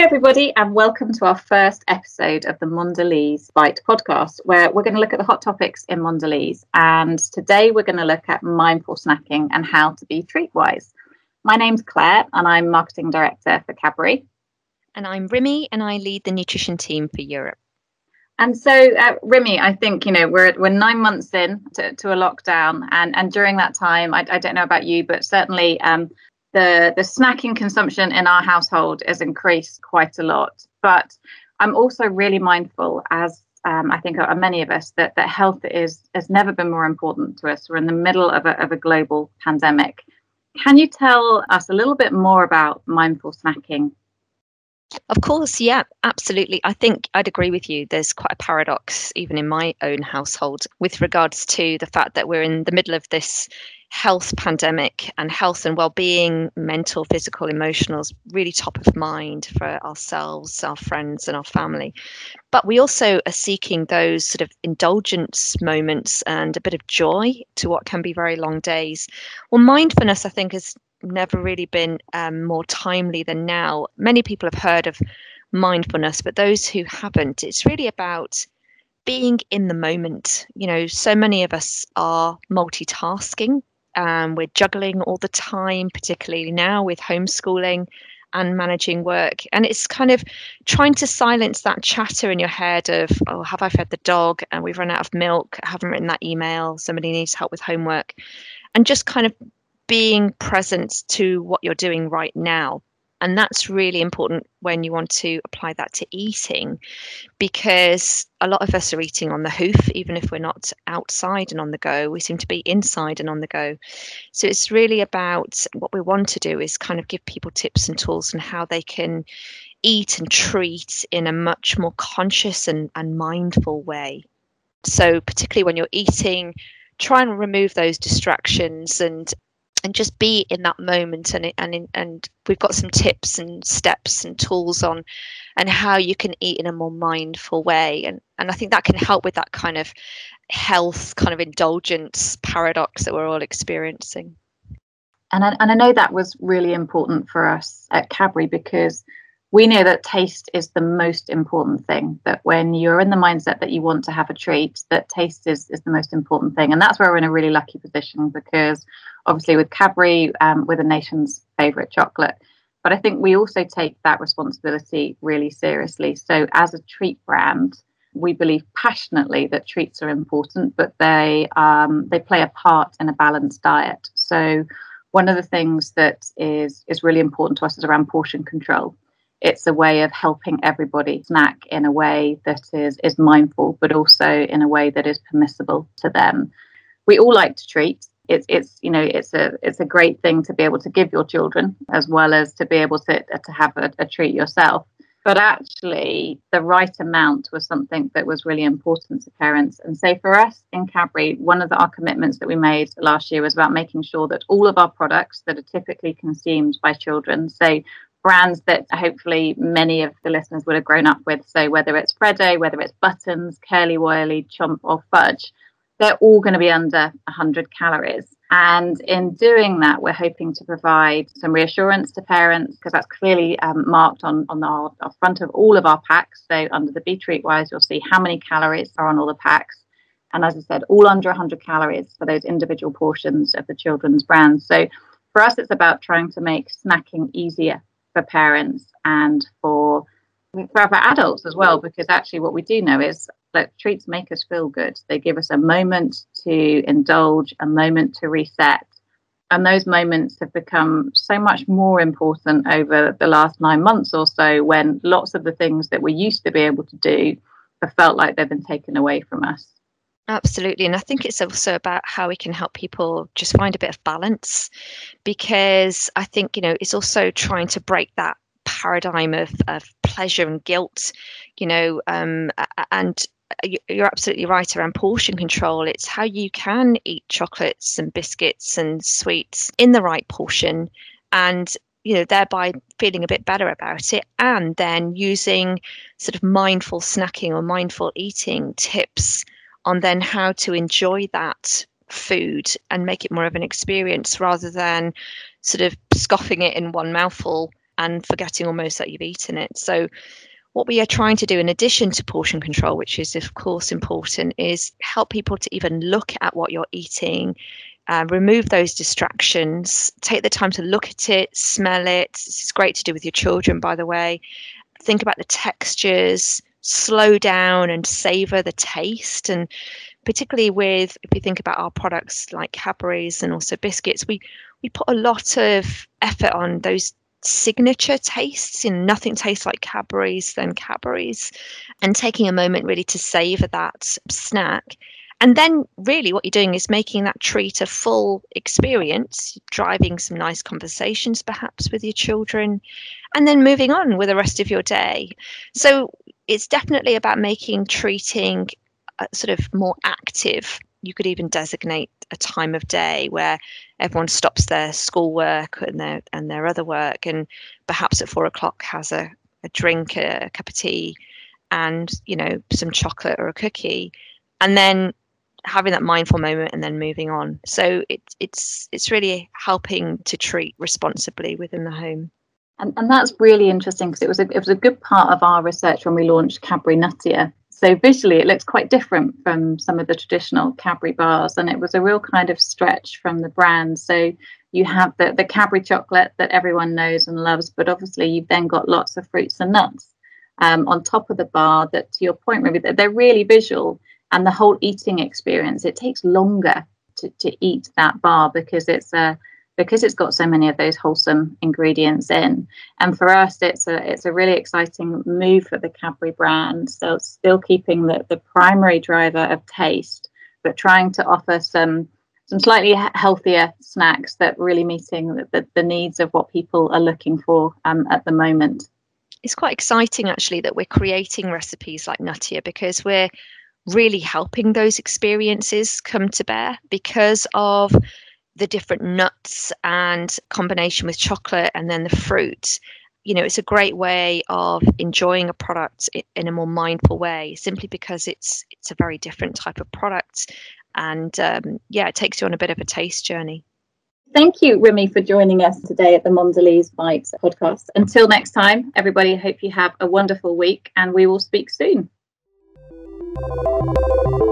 Hi, everybody, and welcome to our first episode of the Mondelez Bite podcast, where we're going to look at the hot topics in Mondelez. And today we're going to look at mindful snacking and how to be treat wise. My name's Claire, and I'm marketing director for Cadbury. And I'm Rimi, and I lead the nutrition team for Europe. And so, uh, Rimi, I think you know we're we're nine months in to, to a lockdown, and and during that time, I, I don't know about you, but certainly um, the the snacking consumption in our household has increased quite a lot. But I'm also really mindful, as um, I think are many of us, that that health is has never been more important to us. We're in the middle of a of a global pandemic. Can you tell us a little bit more about mindful snacking? Of course, yeah, absolutely. I think I'd agree with you. There's quite a paradox, even in my own household, with regards to the fact that we're in the middle of this health pandemic and health and well-being mental physical emotional is really top of mind for ourselves our friends and our family but we also are seeking those sort of indulgence moments and a bit of joy to what can be very long days well mindfulness i think has never really been um, more timely than now many people have heard of mindfulness but those who haven't it's really about being in the moment. You know, so many of us are multitasking um, we're juggling all the time, particularly now with homeschooling and managing work. And it's kind of trying to silence that chatter in your head of, oh, have I fed the dog? And we've run out of milk. I haven't written that email. Somebody needs help with homework. And just kind of being present to what you're doing right now. And that's really important when you want to apply that to eating because a lot of us are eating on the hoof, even if we're not outside and on the go. We seem to be inside and on the go. So it's really about what we want to do is kind of give people tips and tools on how they can eat and treat in a much more conscious and, and mindful way. So, particularly when you're eating, try and remove those distractions and and just be in that moment and and and we've got some tips and steps and tools on and how you can eat in a more mindful way. And and I think that can help with that kind of health kind of indulgence paradox that we're all experiencing. And I, and I know that was really important for us at Cadbury because we know that taste is the most important thing that when you're in the mindset that you want to have a treat that taste is, is the most important thing. And that's where we're in a really lucky position because obviously with Cadbury um, we're the nation's favorite chocolate. But i think we also take that responsibility really seriously. So as a treat brand we believe passionately that treats are important but they um, they play a part in a balanced diet. So one of the things that is is really important to us is around portion control it's a way of helping everybody snack in a way that is is mindful but also in a way that is permissible to them. We all like to treat. It's it's you know it's a it's a great thing to be able to give your children as well as to be able to to have a, a treat yourself. But actually the right amount was something that was really important to parents. And so for us in cadbury one of the, our commitments that we made last year was about making sure that all of our products that are typically consumed by children so brands that hopefully many of the listeners would have grown up with. So whether it's Freddo, whether it's Buttons, Curly Wurly, Chomp, or Fudge, they're all going to be under 100 calories. And in doing that, we're hoping to provide some reassurance to parents because that's clearly um, marked on, on our, our, front of all of our packs. So under the Be Treat Wise, you'll see how many calories are on all the packs. And as I said, all under 100 calories for those individual portions of the children's brands. So for us, it's about trying to make snacking easier for parents and for for, adults as well because actually what we do know is that treats make us feel good. They give us a moment to indulge a moment to reset. And those moments have become so much more important over the last nine months or so when lots of the things that we used to be able to do have felt like they've been taken away from us Absolutely. And I think it's also about how we can help people just find a bit of balance because I think, you know, it's also trying to break that paradigm of, of pleasure and guilt, you know, um, and you're absolutely right around portion control. It's how you can eat chocolates and biscuits and sweets in the right portion and you know thereby feeling a bit better about it and then using sort of mindful snacking or mindful eating tips on then how to enjoy that food and make it more of an experience rather than sort of scoffing it in one mouthful and forgetting almost that you've eaten it. So, what we are trying to do, in addition to portion control, which is, of course, important, is help people to even look at what you're eating, uh, remove those distractions, take the time to look at it, smell it. This is great to do with your children, by the way. Think about the textures, slow down and savor the taste. And particularly with, if you think about our products like Cadbury's and also biscuits, we, we put a lot of effort on those signature tastes. Know, nothing tastes like Cadbury's than Cadbury's, and taking a moment really to savor that snack. And then, really, what you're doing is making that treat a full experience, driving some nice conversations perhaps with your children, and then moving on with the rest of your day. So, it's definitely about making treating uh, sort of more active. You could even designate a time of day where everyone stops their schoolwork and their and their other work, and perhaps at four o'clock has a, a drink, a, a cup of tea, and you know some chocolate or a cookie, and then having that mindful moment and then moving on. So it's it's it's really helping to treat responsibly within the home. And, and that's really interesting because it was a it was a good part of our research when we launched Cadbury Nuttier so visually, it looks quite different from some of the traditional Cadbury bars, and it was a real kind of stretch from the brand. So you have the, the Cadbury chocolate that everyone knows and loves, but obviously you've then got lots of fruits and nuts um, on top of the bar. That, to your point, maybe they're really visual, and the whole eating experience it takes longer to, to eat that bar because it's a because it's got so many of those wholesome ingredients in. And for us, it's a it's a really exciting move for the Cadbury brand. So still keeping the, the primary driver of taste, but trying to offer some some slightly healthier snacks that really meeting the, the, the needs of what people are looking for um, at the moment. It's quite exciting actually that we're creating recipes like Nuttier because we're really helping those experiences come to bear because of the different nuts and combination with chocolate and then the fruit. You know it's a great way of enjoying a product in a more mindful way simply because it's it's a very different type of product. And um, yeah it takes you on a bit of a taste journey. Thank you rimi for joining us today at the mondelez bites podcast. Until next time everybody hope you have a wonderful week and we will speak soon Thank you.